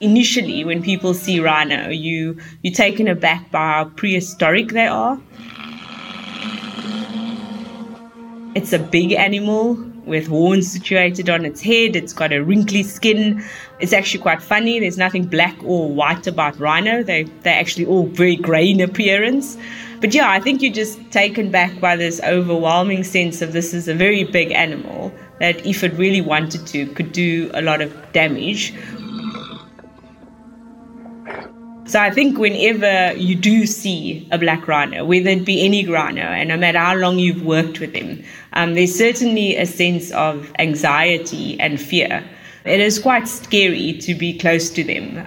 initially when people see rhino, you you're taken aback by how prehistoric they are. It's a big animal with horns situated on its head. It's got a wrinkly skin. It's actually quite funny. There's nothing black or white about rhino. They they're actually all very grey in appearance. But yeah, I think you're just taken back by this overwhelming sense of this is a very big animal that if it really wanted to could do a lot of damage. So I think whenever you do see a black rhino, whether it be any rhino, and no matter how long you've worked with them, um, there's certainly a sense of anxiety and fear. It is quite scary to be close to them.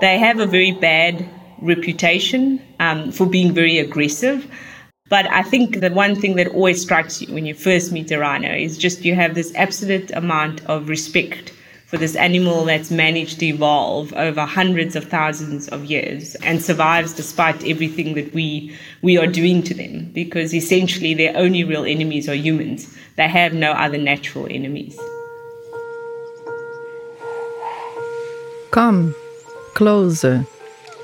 They have a very bad reputation um, for being very aggressive. But I think the one thing that always strikes you when you first meet a rhino is just you have this absolute amount of respect for this animal that's managed to evolve over hundreds of thousands of years and survives despite everything that we we are doing to them. Because essentially their only real enemies are humans. They have no other natural enemies. Come closer.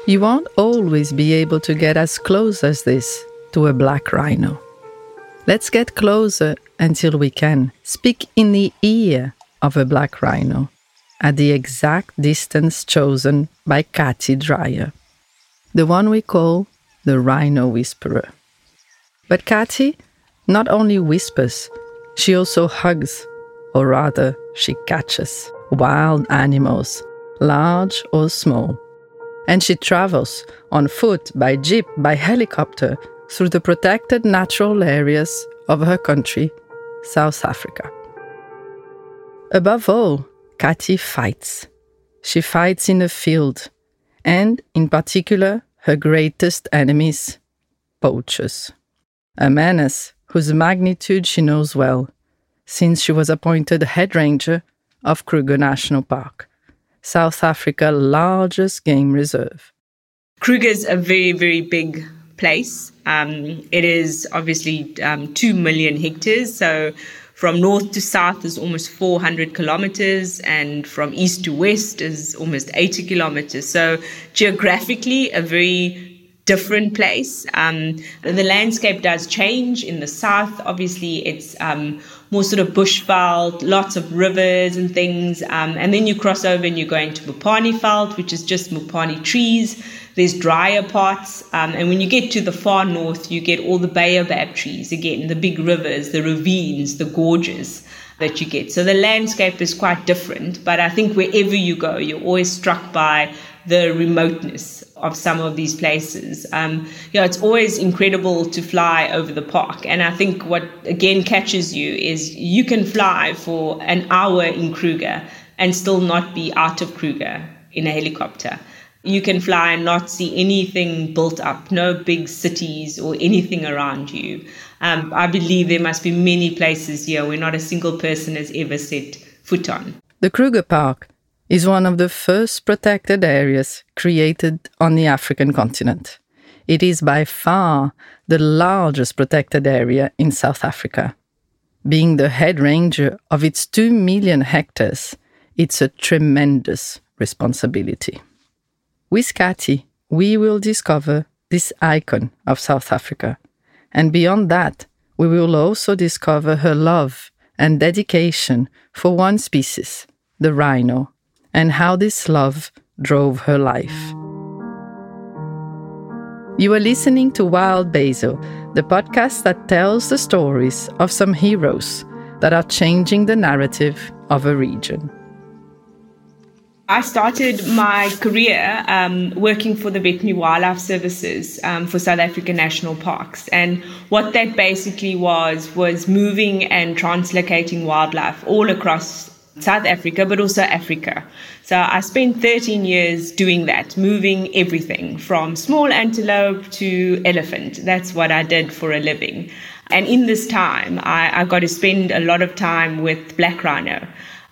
You won't always be able to get as close as this to a black rhino. Let's get closer until we can speak in the ear of a black rhino at the exact distance chosen by Cathy Dreyer, the one we call the Rhino Whisperer. But Cathy not only whispers, she also hugs, or rather, she catches wild animals, large or small. And she travels on foot, by jeep, by helicopter through the protected natural areas of her country, South Africa. Above all, Cathy fights. She fights in the field, and in particular, her greatest enemies, poachers. A menace whose magnitude she knows well, since she was appointed head ranger of Kruger National Park, South Africa's largest game reserve. Kruger is a very, very big place. Um, it is obviously um, 2 million hectares, so from north to south is almost 400 kilometers, and from east to west is almost 80 kilometers. So, geographically, a very different place. Um, the landscape does change in the south. Obviously, it's um, more sort of bushveld, lots of rivers and things. Um, and then you cross over and you go into Mopani Veld, which is just Mopani trees. There's drier parts. Um, and when you get to the far north, you get all the baobab trees again, the big rivers, the ravines, the gorges that you get. So the landscape is quite different. But I think wherever you go, you're always struck by the remoteness of some of these places. Um, you know, it's always incredible to fly over the park. And I think what again catches you is you can fly for an hour in Kruger and still not be out of Kruger in a helicopter you can fly and not see anything built up, no big cities or anything around you. Um, I believe there must be many places here where not a single person has ever set foot on. The Kruger Park is one of the first protected areas created on the African continent. It is by far the largest protected area in South Africa. Being the head ranger of its 2 million hectares, it's a tremendous responsibility. With Cathy, we will discover this icon of South Africa. And beyond that, we will also discover her love and dedication for one species, the rhino, and how this love drove her life. You are listening to Wild Basil, the podcast that tells the stories of some heroes that are changing the narrative of a region. I started my career um, working for the Veterinary Wildlife Services um, for South African National Parks. And what that basically was, was moving and translocating wildlife all across South Africa, but also Africa. So I spent 13 years doing that, moving everything from small antelope to elephant. That's what I did for a living. And in this time, I, I got to spend a lot of time with black rhino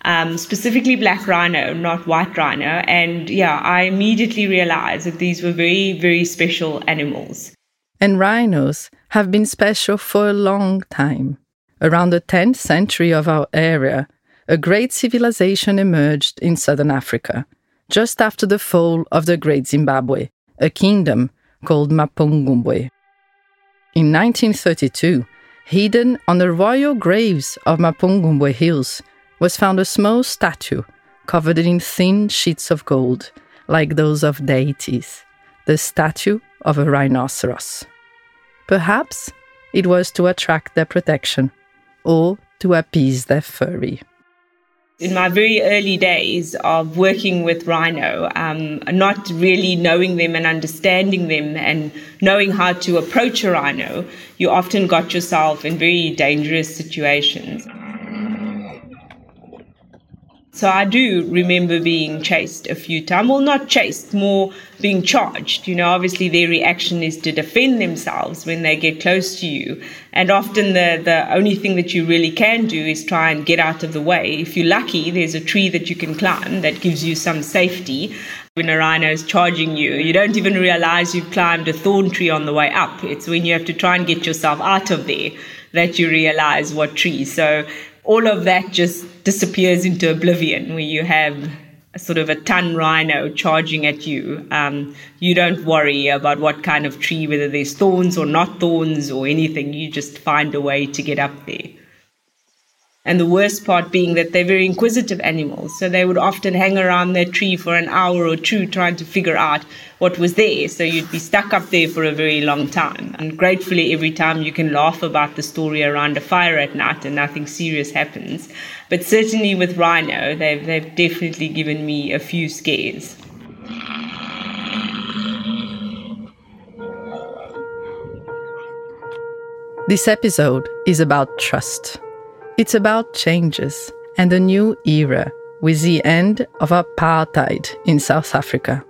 um, specifically black rhino, not white rhino. And yeah, I immediately realized that these were very, very special animals. And rhinos have been special for a long time. Around the 10th century of our era, a great civilization emerged in southern Africa, just after the fall of the Great Zimbabwe, a kingdom called Mapungubwe. In 1932, hidden on the royal graves of Mapungubwe Hills, was found a small statue covered in thin sheets of gold, like those of deities, the statue of a rhinoceros. Perhaps it was to attract their protection or to appease their fury. In my very early days of working with rhino, um, not really knowing them and understanding them and knowing how to approach a rhino, you often got yourself in very dangerous situations. So I do remember being chased a few times. Well, not chased, more being charged. You know, obviously their reaction is to defend themselves when they get close to you. And often the, the only thing that you really can do is try and get out of the way. If you're lucky, there's a tree that you can climb that gives you some safety. When a rhino is charging you, you don't even realize you've climbed a thorn tree on the way up. It's when you have to try and get yourself out of there that you realize what tree. So all of that just disappears into oblivion where you have a sort of a ton rhino charging at you. Um, you don't worry about what kind of tree, whether there's thorns or not thorns or anything. You just find a way to get up there. And the worst part being that they're very inquisitive animals. So they would often hang around their tree for an hour or two trying to figure out what was there. So you'd be stuck up there for a very long time. And gratefully, every time you can laugh about the story around a fire at night and nothing serious happens. But certainly with rhino, they've, they've definitely given me a few scares. This episode is about trust. It's about changes and a new era with the end of apartheid in South Africa.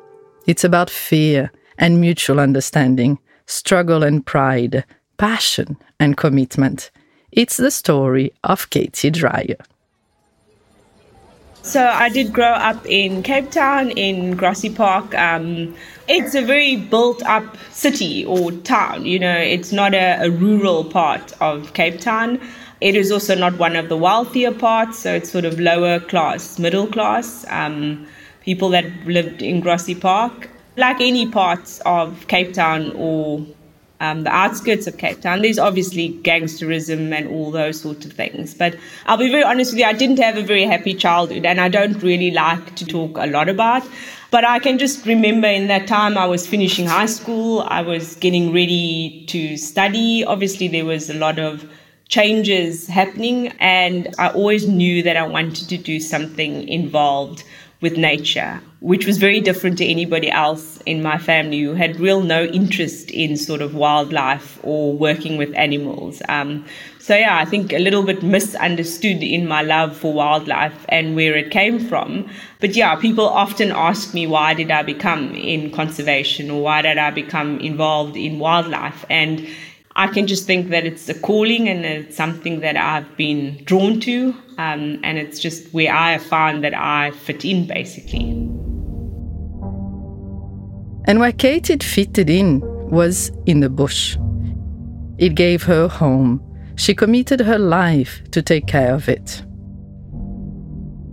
It's about fear and mutual understanding, struggle and pride, passion and commitment. It's the story of Cathy Dreyer. So I did grow up in Cape Town in Grassy Park. Um, it's a very built up city or town, you know, it's not a, a rural part of Cape Town. It is also not one of the wealthier parts, so it's sort of lower class, middle class. Um, people that lived in Grassy Park, like any parts of Cape Town or um, the outskirts of Cape Town, there's obviously gangsterism and all those sorts of things. But I'll be very honest with you, I didn't have a very happy childhood, and I don't really like to talk a lot about. But I can just remember in that time I was finishing high school, I was getting ready to study. Obviously, there was a lot of changes happening, and I always knew that I wanted to do something involved with nature, which was very different to anybody else in my family who had real no interest in sort of wildlife or working with animals. Um, so yeah, I think a little bit misunderstood in my love for wildlife and where it came from. But yeah, people often ask me why did I become in conservation or why did I become involved in wildlife and I can just think that it's a calling and it's something that I've been drawn to. Um, and it's just where I have found that I fit in, basically. And where Kate had fitted in was in the bush. It gave her home. She committed her life to take care of it.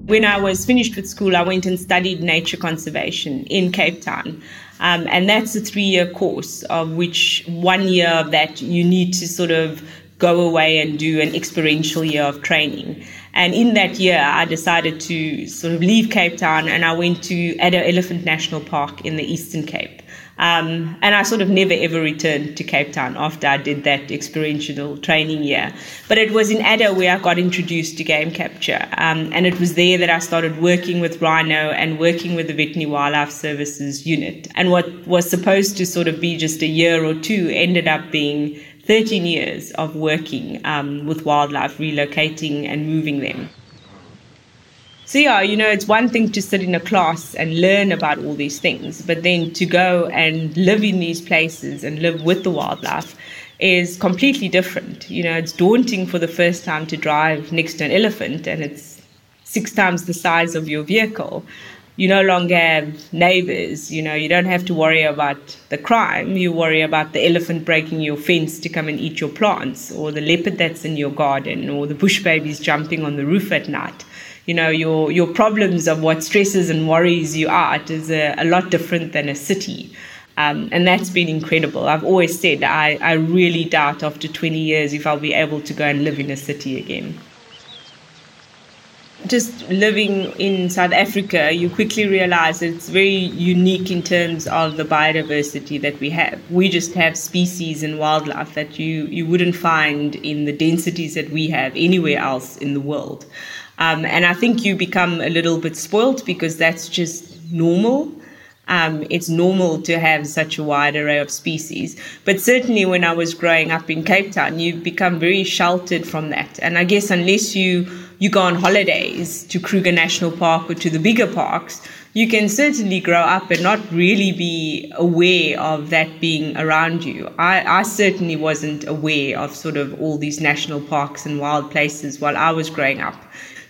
When I was finished with school, I went and studied nature conservation in Cape Town. Um, and that's a three year course, of which one year of that you need to sort of go away and do an experiential year of training. And in that year, I decided to sort of leave Cape Town and I went to Addo Elephant National Park in the Eastern Cape. Um, and I sort of never ever returned to Cape Town after I did that experiential training year. But it was in Addo where I got introduced to game capture. Um, and it was there that I started working with Rhino and working with the Veterinary Wildlife Services unit. And what was supposed to sort of be just a year or two ended up being 13 years of working um, with wildlife, relocating and moving them. So, yeah, you know, it's one thing to sit in a class and learn about all these things, but then to go and live in these places and live with the wildlife is completely different. You know, it's daunting for the first time to drive next to an elephant and it's six times the size of your vehicle. You no longer have neighbors, you know, you don't have to worry about the crime. You worry about the elephant breaking your fence to come and eat your plants, or the leopard that's in your garden, or the bush babies jumping on the roof at night you know your your problems of what stresses and worries you out is a, a lot different than a city. Um, and that's been incredible. I've always said I, I really doubt after 20 years if I'll be able to go and live in a city again just living in South Africa, you quickly realize it's very unique in terms of the biodiversity that we have. We just have species and wildlife that you, you wouldn't find in the densities that we have anywhere else in the world. Um, and I think you become a little bit spoilt because that's just normal. Um, it's normal to have such a wide array of species. But certainly, when I was growing up in Cape Town, you become very sheltered from that. And I guess unless you you go on holidays to Kruger National Park or to the bigger parks, you can certainly grow up and not really be aware of that being around you. I, I certainly wasn't aware of sort of all these national parks and wild places while I was growing up.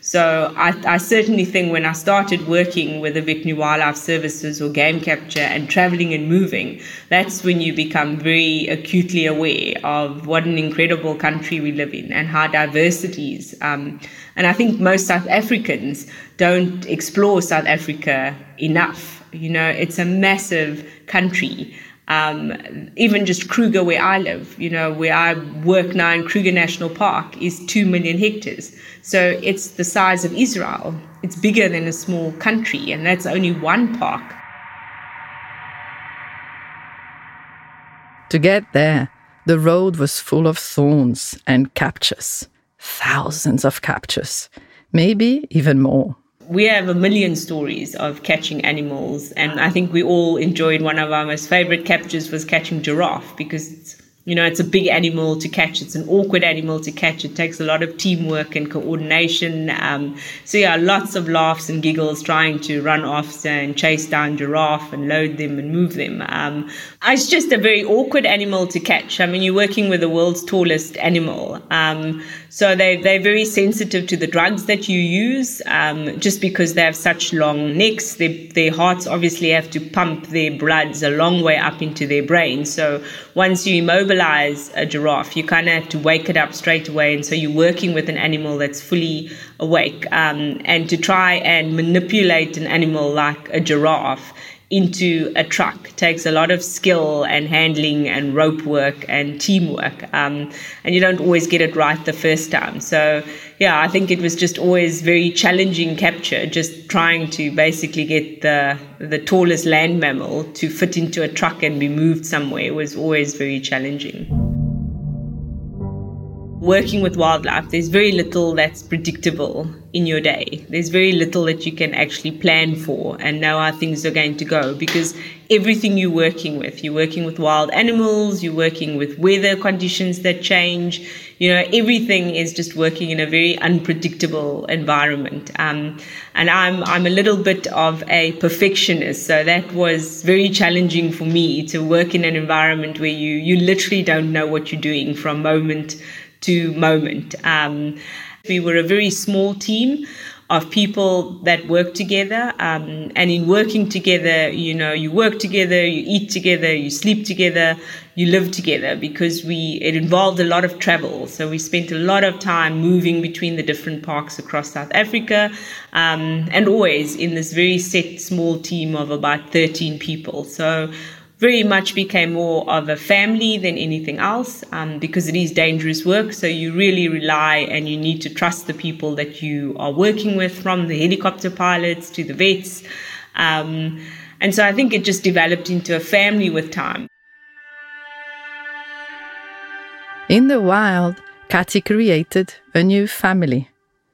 So I, I, certainly think when I started working with the veterinary wildlife services or game capture and traveling and moving, that's when you become very acutely aware of what an incredible country we live in and how diversity is. Um, and I think most South Africans don't explore South Africa enough. You know, it's a massive country. Um, even just Kruger, where I live, you know, where I work now in Kruger National Park, is 2 million hectares. So it's the size of Israel. It's bigger than a small country, and that's only one park. To get there, the road was full of thorns and captures, thousands of captures, maybe even more we have a million stories of catching animals and i think we all enjoyed one of our most favorite captures was catching giraffe because it's you know, it's a big animal to catch. It's an awkward animal to catch. It takes a lot of teamwork and coordination. Um, so yeah, lots of laughs and giggles trying to run off and chase down giraffe and load them and move them. Um, it's just a very awkward animal to catch. I mean, you're working with the world's tallest animal. Um, so they, they're very sensitive to the drugs that you use um, just because they have such long necks. They, their hearts obviously have to pump their bloods a long way up into their brain. So once you immobilize a giraffe, you kind of have to wake it up straight away. And so you're working with an animal that's fully awake. Um, and to try and manipulate an animal like a giraffe into a truck takes a lot of skill and handling and rope work and teamwork. Um, and you don't always get it right the first time. So, yeah, I think it was just always very challenging capture, just trying to basically get the, the tallest land mammal to fit into a truck and be moved somewhere was always very challenging working with wildlife, there's very little that's predictable in your day. There's very little that you can actually plan for and know how things are going to go because everything you're working with, you're working with wild animals, you're working with weather conditions that change. You know, everything is just working in a very unpredictable environment. Um, and I'm I'm a little bit of a perfectionist, so that was very challenging for me to work in an environment where you you literally don't know what you're doing from moment to moment. Um, we were a very small team of people that work together. Um, and in working together, you know, you work together, you eat together, you sleep together, you live together because we, it involved a lot of travel. So we spent a lot of time moving between the different parks across South Africa. Um, and always in this very set small team of about 13 people. So very much became more of a family than anything else um, because it is dangerous work. So you really rely and you need to trust the people that you are working with, from the helicopter pilots to the vets. Um, and so I think it just developed into a family with time. In the wild, Cathy created a new family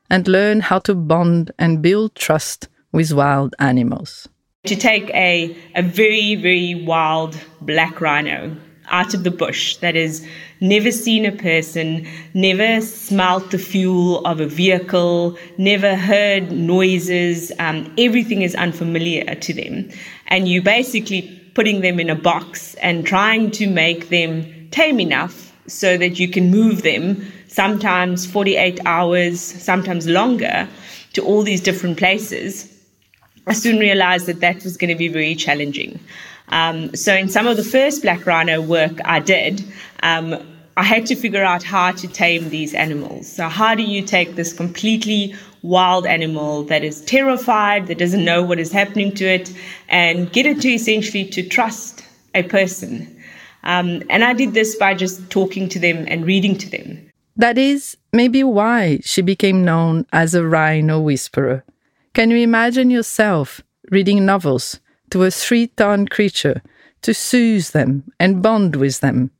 and learned how to bond and build trust with wild animals to take a, a very, very wild black rhino out of the bush that has never seen a person, never smelt the fuel of a vehicle, never heard noises, um, everything is unfamiliar to them. And you're basically putting them in a box and trying to make them tame enough so that you can move them sometimes 48 hours, sometimes longer to all these different places I soon realized that that was going to be very challenging. Um, so, in some of the first Black Rhino work I did, um, I had to figure out how to tame these animals. So, how do you take this completely wild animal that is terrified, that doesn't know what is happening to it, and get it to essentially to trust a person? Um, and I did this by just talking to them and reading to them. That is maybe why she became known as a rhino whisperer. Can you imagine yourself reading novels to a three ton creature to soothe them and bond with them?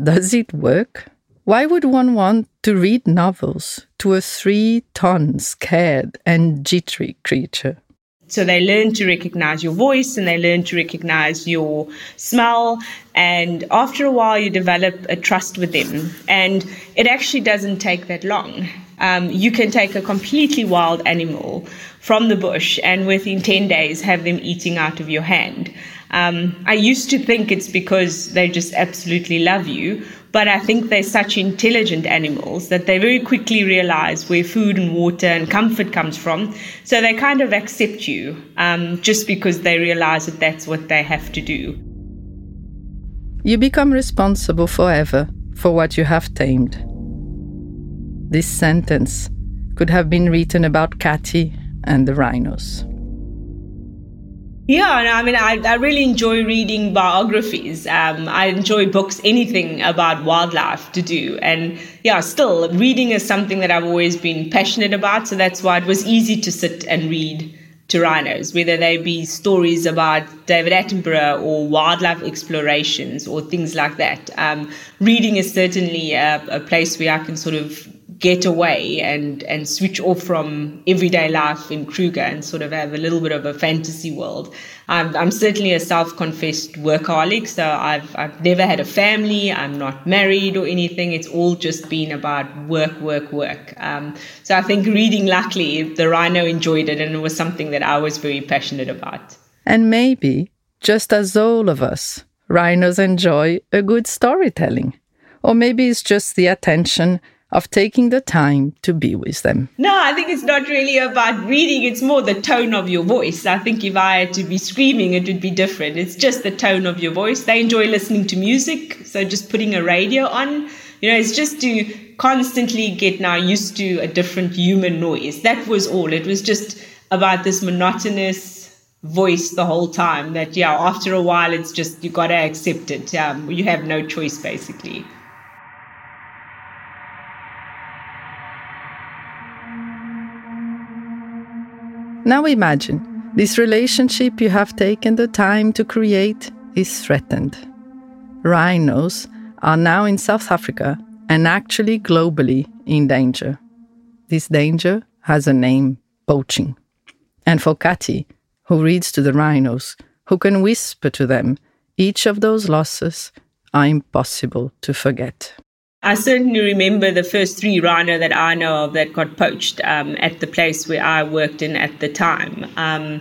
Does it work? Why would one want to read novels to a three ton scared and jittery creature? So they learn to recognize your voice and they learn to recognize your smell. And after a while, you develop a trust with them. And it actually doesn't take that long. Um, you can take a completely wild animal from the bush and within 10 days have them eating out of your hand. Um, I used to think it's because they just absolutely love you, but I think they're such intelligent animals that they very quickly realize where food and water and comfort comes from. So they kind of accept you um, just because they realize that that's what they have to do. You become responsible forever for what you have tamed. This sentence could have been written about Cathy and the rhinos. Yeah, I mean, I, I really enjoy reading biographies. Um, I enjoy books, anything about wildlife to do. And yeah, still, reading is something that I've always been passionate about. So that's why it was easy to sit and read to rhinos, whether they be stories about David Attenborough or wildlife explorations or things like that. Um, reading is certainly a, a place where I can sort of get away and and switch off from everyday life in Kruger and sort of have a little bit of a fantasy world. I'm, I'm certainly a self-confessed workaholic, so I've I've never had a family. I'm not married or anything. It's all just been about work, work, work. Um, so I think reading, luckily, the Rhino enjoyed it, and it was something that I was very passionate about. And maybe, just as all of us, rhinos enjoy a good storytelling. Or maybe it's just the attention of taking the time to be with them. No, I think it's not really about reading, it's more the tone of your voice. I think if I had to be screaming, it would be different. It's just the tone of your voice. They enjoy listening to music, so just putting a radio on, you know, it's just to constantly get now used to a different human noise. That was all. It was just about this monotonous voice the whole time that yeah after a while it's just you gotta accept it um, you have no choice basically Now imagine this relationship you have taken the time to create is threatened. Rhinos are now in South Africa and actually globally in danger. This danger has a name poaching. And for Cathy, who reads to the rhinos, who can whisper to them, each of those losses are impossible to forget. I certainly remember the first three rhino that I know of that got poached um, at the place where I worked in at the time. Um,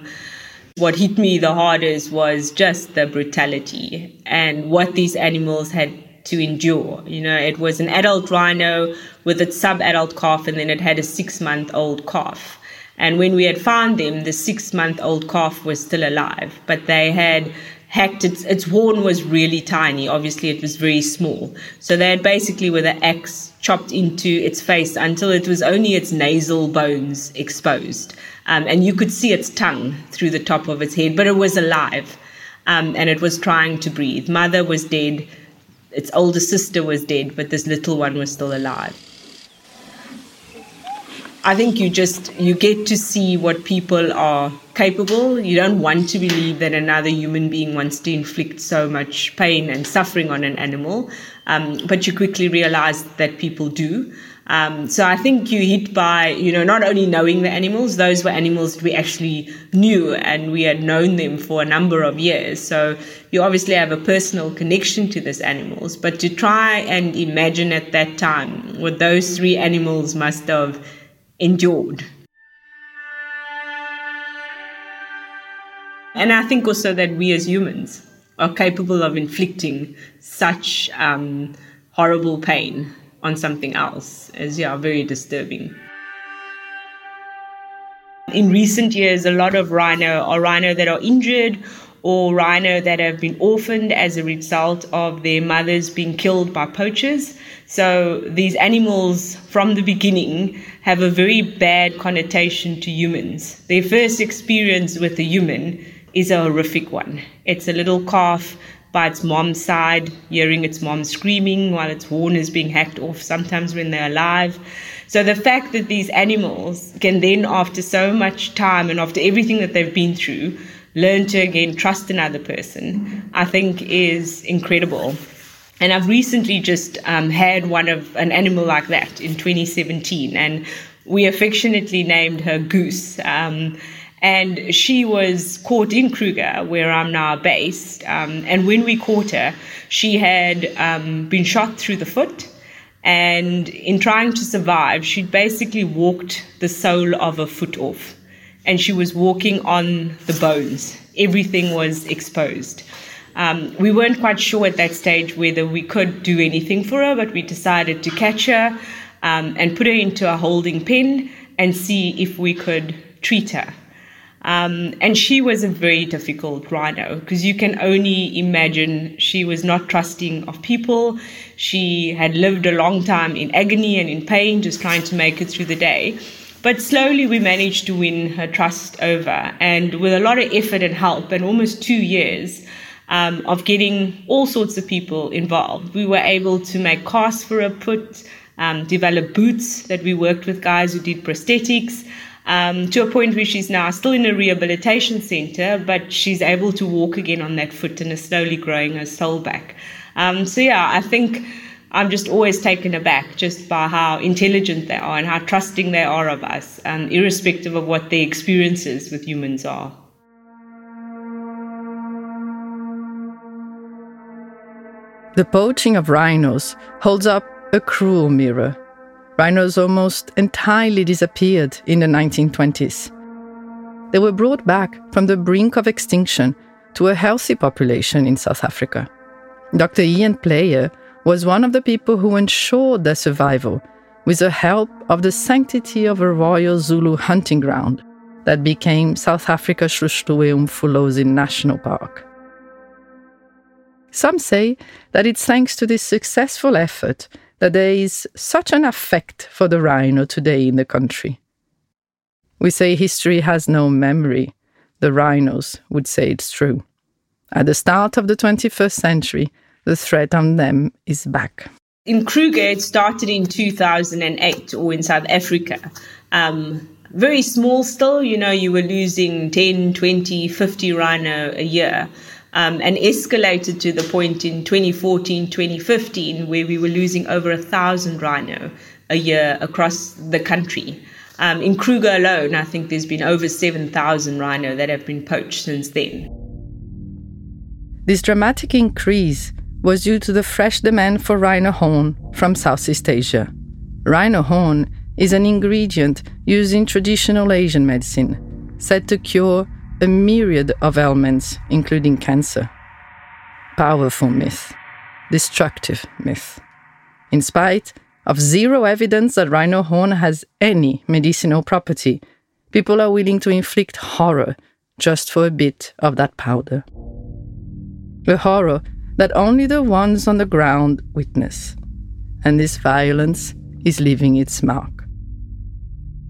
what hit me the hardest was just the brutality and what these animals had to endure. You know, it was an adult rhino with its sub adult calf, and then it had a six month old calf. And when we had found them, the six month old calf was still alive, but they had hacked its its horn was really tiny. Obviously, it was very small. So they had basically with an axe chopped into its face until it was only its nasal bones exposed, um, and you could see its tongue through the top of its head, but it was alive, um, and it was trying to breathe. Mother was dead. Its older sister was dead, but this little one was still alive. I think you just you get to see what people are capable. You don't want to believe that another human being wants to inflict so much pain and suffering on an animal, um, but you quickly realize that people do. Um, so I think you hit by, you know, not only knowing the animals, those were animals we actually knew and we had known them for a number of years. So you obviously have a personal connection to these animals, but to try and imagine at that time what those three animals must have endured. And I think also that we as humans are capable of inflicting such um, horrible pain on something else is yeah very disturbing. In recent years, a lot of rhino or rhino that are injured or rhino that have been orphaned as a result of their mothers being killed by poachers. So these animals from the beginning have a very bad connotation to humans. Their first experience with a human is a horrific one. It's a little calf by its mom's side, hearing its mom screaming while its horn is being hacked off, sometimes when they're alive. So the fact that these animals can then, after so much time and after everything that they've been through, learn to again trust another person, I think is incredible. And I've recently just um, had one of an animal like that in 2017, and we affectionately named her Goose. Um, and she was caught in Kruger, where I'm now based. Um, and when we caught her, she had um, been shot through the foot. And in trying to survive, she'd basically walked the sole of a foot off and she was walking on the bones. Everything was exposed. Um, we weren't quite sure at that stage whether we could do anything for her, but we decided to catch her um, and put her into a holding pen and see if we could treat her. Um, and she was a very difficult rhino because you can only imagine she was not trusting of people. She had lived a long time in agony and in pain, just trying to make it through the day. But slowly we managed to win her trust over. And with a lot of effort and help, and almost two years um, of getting all sorts of people involved, we were able to make casts for her, put, um, develop boots that we worked with guys who did prosthetics. Um, to a point where she's now still in a rehabilitation center, but she's able to walk again on that foot and is slowly growing her sole back. Um, so, yeah, I think I'm just always taken aback just by how intelligent they are and how trusting they are of us, um, irrespective of what their experiences with humans are. The poaching of rhinos holds up a cruel mirror. Rhinos almost entirely disappeared in the 1920s. They were brought back from the brink of extinction to a healthy population in South Africa. Dr. Ian Player was one of the people who ensured their survival with the help of the sanctity of a royal Zulu hunting ground that became South Africa's Hluhluwe-Umfolozi National Park. Some say that it's thanks to this successful effort that there is such an affect for the rhino today in the country. We say history has no memory. The rhinos would say it's true. At the start of the 21st century, the threat on them is back. In Kruger, it started in 2008 or in South Africa. Um, very small still, you know, you were losing 10, 20, 50 rhino a year. Um, and escalated to the point in 2014, 2015, where we were losing over a thousand rhino a year across the country. Um, in Kruger alone, I think there's been over 7,000 rhino that have been poached since then. This dramatic increase was due to the fresh demand for rhino horn from Southeast Asia. Rhino horn is an ingredient used in traditional Asian medicine, said to cure a myriad of ailments, including cancer. Powerful myth, destructive myth. In spite of zero evidence that rhino horn has any medicinal property, people are willing to inflict horror just for a bit of that powder. The horror that only the ones on the ground witness. And this violence is leaving its mark.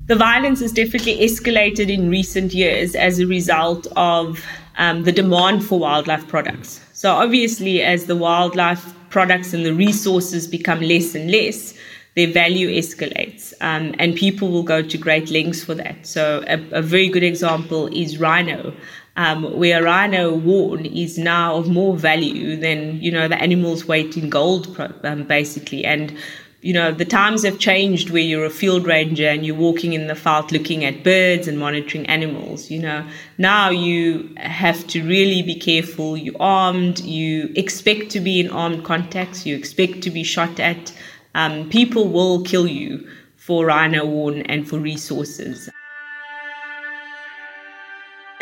The violence has definitely escalated in recent years as a result of um, the demand for wildlife products. So, obviously, as the wildlife products and the resources become less and less, their value escalates, um, and people will go to great lengths for that. So, a, a very good example is rhino um, where rhino horn is now of more value than you know the animal's weight in gold, um, basically. And you know the times have changed where you're a field ranger and you're walking in the veld looking at birds and monitoring animals. You know now you have to really be careful. You're armed. You expect to be in armed contacts. You expect to be shot at. Um, people will kill you for rhino horn and for resources.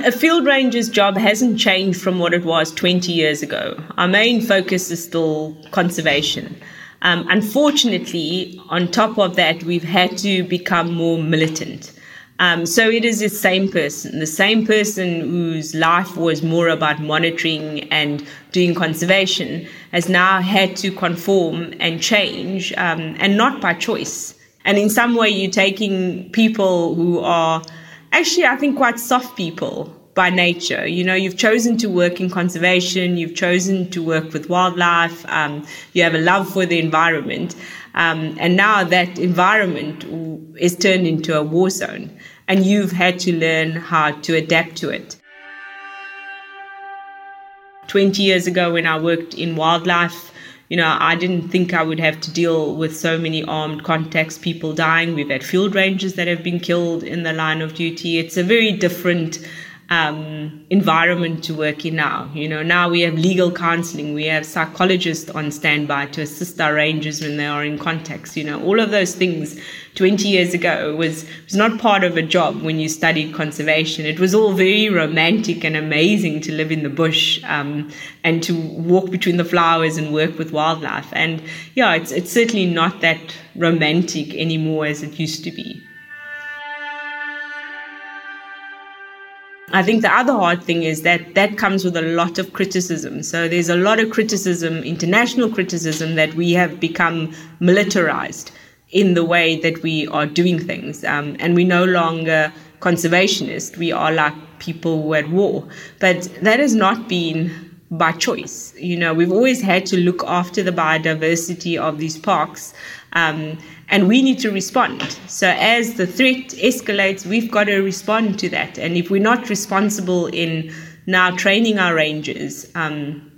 A field ranger's job hasn't changed from what it was 20 years ago. Our main focus is still conservation. Um, unfortunately, on top of that, we've had to become more militant. Um, so it is the same person, the same person whose life was more about monitoring and doing conservation has now had to conform and change, um, and not by choice. And in some way, you're taking people who are actually, I think, quite soft people by nature. You know, you've chosen to work in conservation, you've chosen to work with wildlife, um, you have a love for the environment. Um, and now that environment is turned into a war zone, and you've had to learn how to adapt to it. 20 years ago, when I worked in wildlife, you know, I didn't think I would have to deal with so many armed contacts, people dying. We've had field rangers that have been killed in the line of duty. It's a very different um, environment to work in now. You know, now we have legal counseling, we have psychologists on standby to assist our rangers when they are in contacts. You know, all of those things 20 years ago was, was not part of a job when you studied conservation. It was all very romantic and amazing to live in the bush um, and to walk between the flowers and work with wildlife. And yeah, it's, it's certainly not that romantic anymore as it used to be. I think the other hard thing is that that comes with a lot of criticism. So there's a lot of criticism, international criticism, that we have become militarized in the way that we are doing things. Um, and we're no longer conservationist. We are like people who are at war. But that has not been by choice. You know, we've always had to look after the biodiversity of these parks. Um, and we need to respond. So as the threat escalates, we've got to respond to that. And if we're not responsible in now training our rangers um,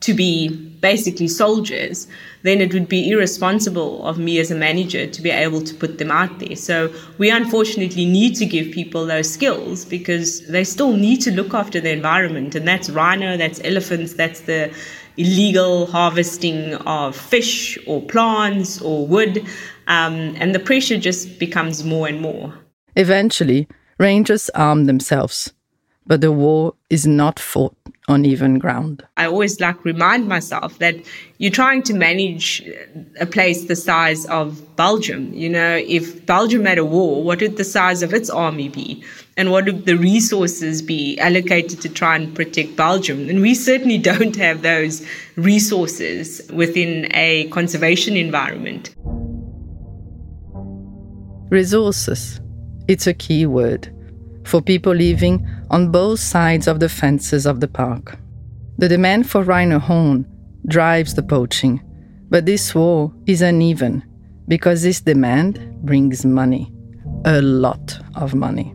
to be basically soldiers, then it would be irresponsible of me as a manager to be able to put them out there. So we unfortunately need to give people those skills because they still need to look after the environment. And that's rhino, that's elephants, that's the illegal harvesting of fish or plants or wood, um, and the pressure just becomes more and more. Eventually, rangers arm themselves, but the war is not fought on even ground. I always like remind myself that you're trying to manage a place the size of Belgium. You know, if Belgium had a war, what would the size of its army be? And what would the resources be allocated to try and protect Belgium? And we certainly don't have those resources within a conservation environment. Resources. It's a key word for people living on both sides of the fences of the park. The demand for rhino horn drives the poaching, but this war is uneven because this demand brings money, a lot of money.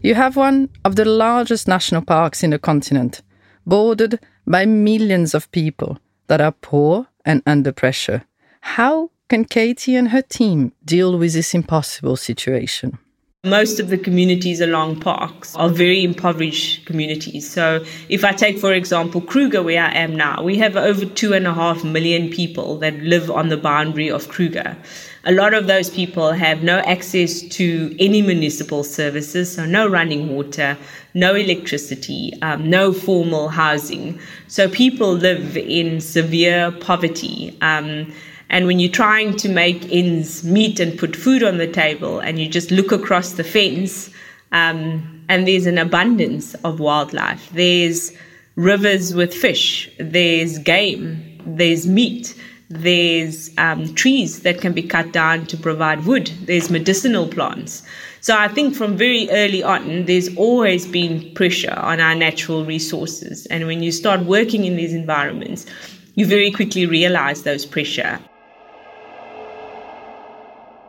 You have one of the largest national parks in the continent, bordered by millions of people that are poor and under pressure. How can Cathy and her team deal with this impossible situation? Most of the communities along parks are very impoverished communities. So, if I take, for example, Kruger, where I am now, we have over two and a half million people that live on the boundary of Kruger. A lot of those people have no access to any municipal services, so no running water, no electricity, um, no formal housing. So, people live in severe poverty. Um, and when you're trying to make ends meet and put food on the table, and you just look across the fence, um, and there's an abundance of wildlife. There's rivers with fish, there's game, there's meat, there's um, trees that can be cut down to provide wood, there's medicinal plants. So I think from very early on, there's always been pressure on our natural resources. And when you start working in these environments, you very quickly realize those pressure.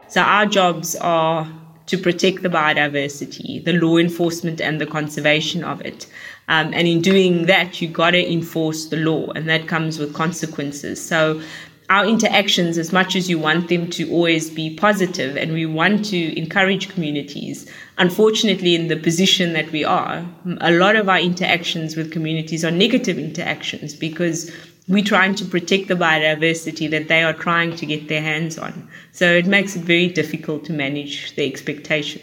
So our jobs are to protect the biodiversity, the law enforcement, and the conservation of it. Um, and in doing that, you got to enforce the law, and that comes with consequences. So our interactions, as much as you want them to always be positive and we want to encourage communities, unfortunately, in the position that we are, a lot of our interactions with communities are negative interactions because we're trying to protect the biodiversity that they are trying to get their hands on. So it makes it very difficult to manage the expectation.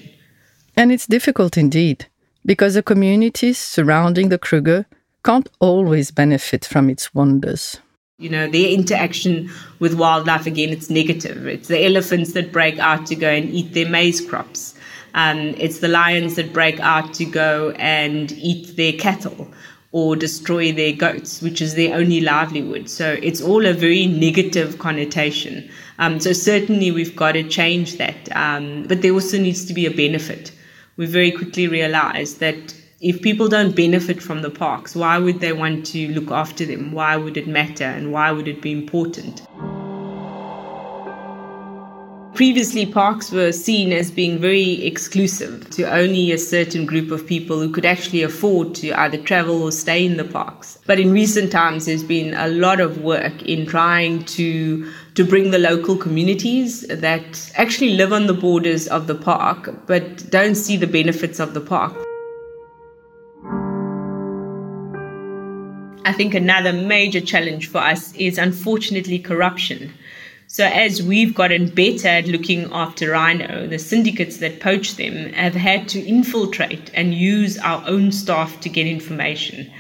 And it's difficult indeed, because the communities surrounding the Kruger can't always benefit from its wonders. You know, their interaction with wildlife, again, it's negative. It's the elephants that break out to go and eat their maize crops. Um, it's the lions that break out to go and eat their cattle or destroy their goats, which is their only livelihood. So it's all a very negative connotation. Um, so certainly we've got to change that. Um, but there also needs to be a benefit. We very quickly realized that if people don't benefit from the parks, why would they want to look after them? Why would it matter? And why would it be important? Previously, parks were seen as being very exclusive to only a certain group of people who could actually afford to either travel or stay in the parks. But in recent times, there's been a lot of work in trying to to bring the local communities that actually live on the borders of the park but don't see the benefits of the park. I think another major challenge for us is unfortunately corruption. So, as we've gotten better at looking after rhino, the syndicates that poach them have had to infiltrate and use our own staff to get information.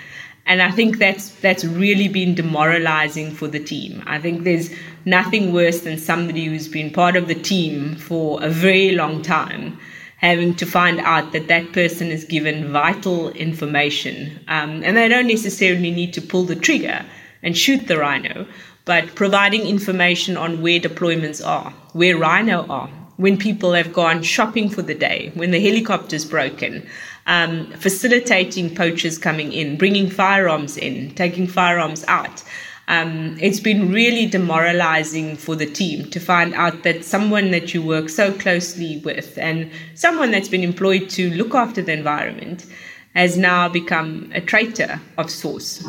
And I think that's that's really been demoralizing for the team. I think there's nothing worse than somebody who's been part of the team for a very long time having to find out that that person is given vital information. Um, and they don't necessarily need to pull the trigger and shoot the rhino, but providing information on where deployments are, where rhino are, when people have gone shopping for the day, when the helicopter's broken, um, facilitating poachers coming in, bringing firearms in, taking firearms out. Um, it's been really demoralizing for the team to find out that someone that you work so closely with and someone that's been employed to look after the environment has now become a traitor of sorts.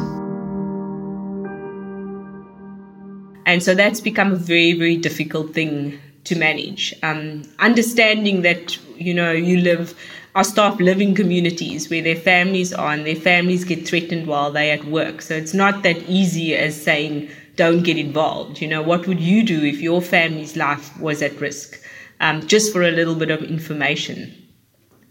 And so that's become a very, very difficult thing to manage. Um, understanding that, you know, you live, our staff live in communities where their families are and their families get threatened while they're at work. So it's not that easy as saying, don't get involved. You know, what would you do if your family's life was at risk? Um, just for a little bit of information.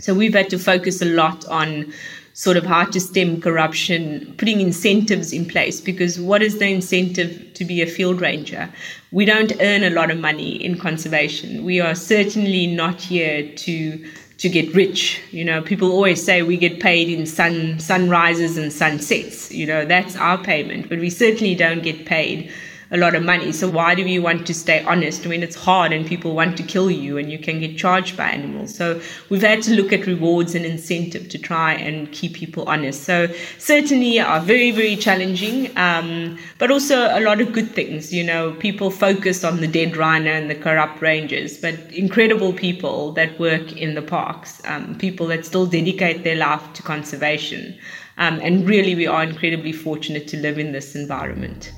So we've had to focus a lot on sort of how to stem corruption, putting incentives in place. Because what is the incentive to be a field ranger? We don't earn a lot of money in conservation. We are certainly not here to to get rich. You know, people always say we get paid in sun sunrises and sunsets. You know, that's our payment, but we certainly don't get paid a lot of money. So why do we want to stay honest when it's hard and people want to kill you and you can get charged by animals? So we've had to look at rewards and incentive to try and keep people honest. So certainly are very, very challenging, um, but also a lot of good things. You know, people focus on the dead rhino and the corrupt rangers, but incredible people that work in the parks, um, people that still dedicate their life to conservation. Um, and really, we are incredibly fortunate to live in this environment.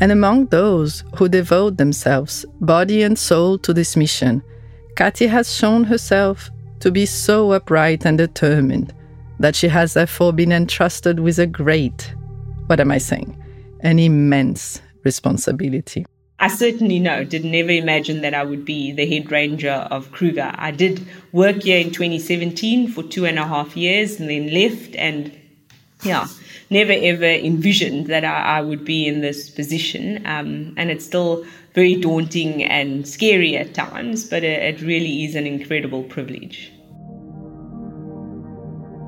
And among those who devote themselves, body and soul, to this mission, Katie has shown herself to be so upright and determined that she has therefore been entrusted with a great, what am I saying, an immense responsibility. I certainly know, did never imagine that I would be the head ranger of Kruger. I did work here in 2017 for two and a half years and then left and yeah, never ever envisioned that I, I would be in this position. Um, and it's still very daunting and scary at times, but it, it really is an incredible privilege.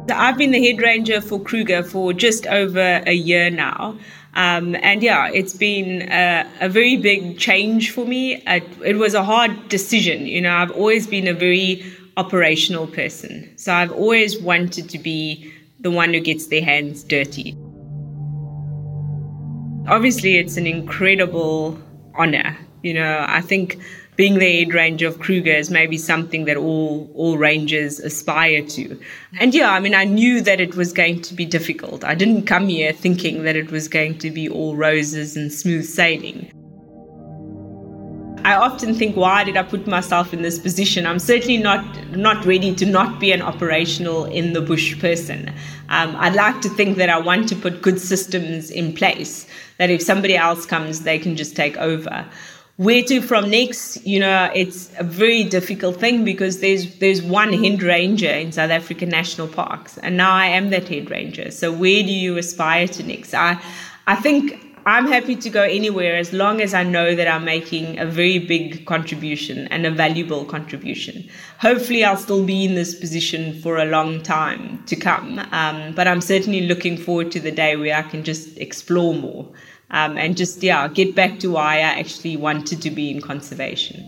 So I've been the head ranger for Kruger for just over a year now. Um, and yeah, it's been a, a, very big change for me. It, it was a hard decision. You know, I've always been a very operational person. So I've always wanted to be the one who gets their hands dirty. Obviously, it's an incredible honor. You know, I think being the head ranger of Kruger is maybe something that all all rangers aspire to. And yeah, I mean, I knew that it was going to be difficult. I didn't come here thinking that it was going to be all roses and smooth sailing. I often think, why did I put myself in this position? I'm certainly not not ready to not be an operational in the bush person. Um, I'd like to think that I want to put good systems in place that if somebody else comes, they can just take over. where to from next you know it's a very difficult thing because there's there's one head ranger in south african national parks and now i am that head ranger so where do you aspire to next i i think i'm happy to go anywhere as long as i know that i'm making a very big contribution and a valuable contribution hopefully i'll still be in this position for a long time to come um, but i'm certainly looking forward to the day where i can just explore more um, and just yeah get back to why I actually wanted to be in conservation.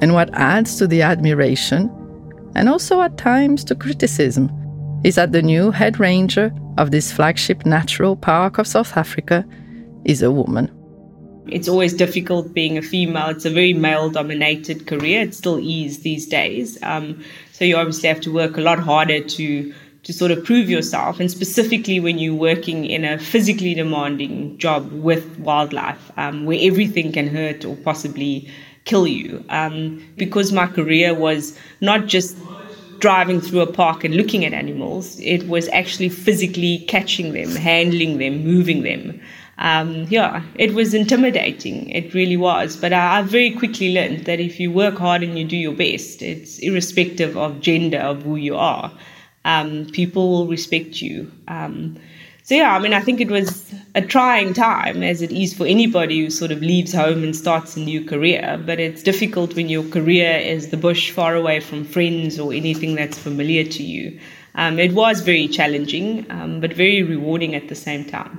And what adds to the admiration, and also at times to criticism, is that the new head ranger of this flagship natural park of South Africa is a woman. It's always difficult being a female. It's a very male dominated career. It still is these days. Um, so you obviously have to work a lot harder to to sort of prove yourself, and specifically when you're working in a physically demanding job with wildlife, um, where everything can hurt or possibly kill you. Um, because my career was not just driving through a park and looking at animals, it was actually physically catching them, handling them, moving them. Um, yeah, it was intimidating. It really was. But I, I, very quickly learned that if you work hard and you do your best, it's irrespective of gender, of who you are um, people will respect you. Um, so yeah, I mean, I think it was a trying time, as it is for anybody who sort of leaves home and starts a new career. But it's difficult when your career is the bush, far away from friends or anything that's familiar to you. Um, it was very challenging, um, but very rewarding at the same time.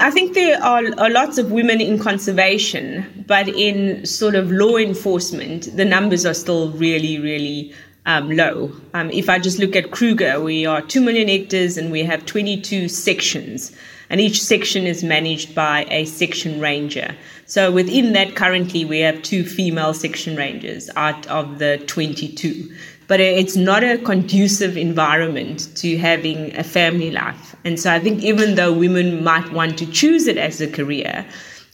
I think there are, are, lots of women in conservation, but in sort of law enforcement, the numbers are still really, really um, low. Um, if I just look at Kruger, we are 2 million hectares and we have 22 sections, and each section is managed by a section ranger. So within that, currently, we have two female section rangers out of the 22. But it's not a conducive environment to having a family life. And so I think even though women might want to choose it as a career,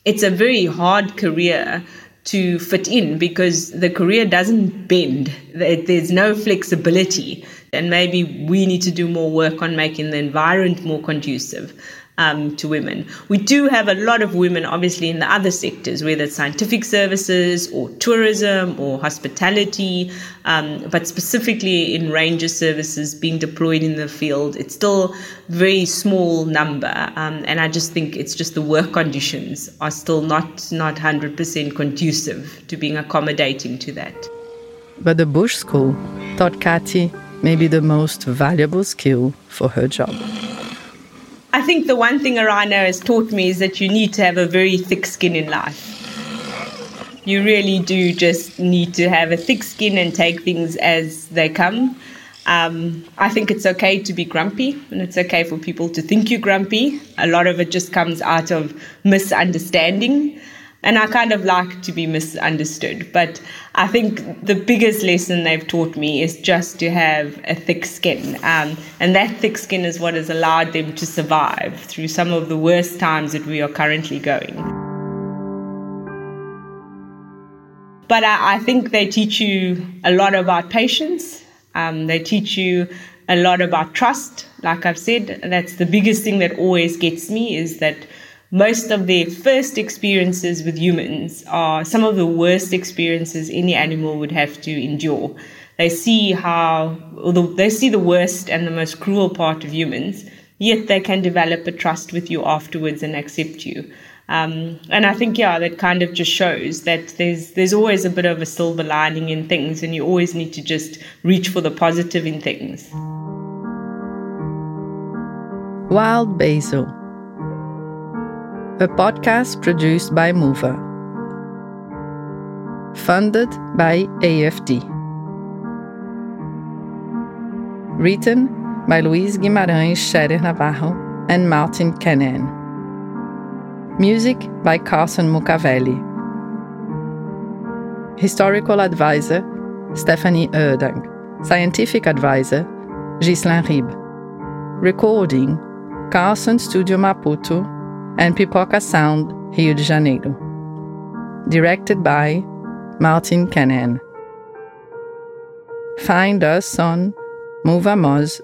it's a very hard career to fit in because the career doesn't bend. There's no flexibility. And maybe we need to do more work on making the environment more conducive um, to women. We do have a lot of women, obviously, in the other sectors, whether it's scientific services or tourism or hospitality, um, but specifically in ranger services being deployed in the field, it's still very small number. Um, and I just think it's just the work conditions are still not not 100% conducive to being accommodating to that. But the Bush School taught Cathy maybe the most valuable skill for her job. I think the one thing a rhino has taught me is that you need to have a very thick skin in life. You really do just need to have a thick skin and take things as they come. Um, I think it's okay to be grumpy and it's okay for people to think you're grumpy. A lot of it just comes out of misunderstanding. And I kind of like to be misunderstood. But I think the biggest lesson they've taught me is just to have a thick skin. Um, and that thick skin is what has allowed them to survive through some of the worst times that we are currently going. But I, I think they teach you a lot about patience. Um, they teach you a lot about trust. Like I've said, that's the biggest thing that always gets me is that most of their first experiences with humans are some of the worst experiences any animal would have to endure. They see how, they see the worst and the most cruel part of humans, yet they can develop a trust with you afterwards and accept you. Um, and I think, yeah, that kind of just shows that there's there's always a bit of a silver lining in things, and you always need to just reach for the positive in things. Wild Basil a podcast produced by Mova. Funded by AFD. Written by Luis Guimarães Scherer Navarro and Martin Kennen. Music by Carson Mukavelli. Historical Advisor Stephanie Erdang. Scientific Advisor Ghislain Rib. Recording Carson Studio Maputo and Pipoca Sound, Rio de Janeiro. Directed by Martin Kennen. Find us on movamos.co.mz.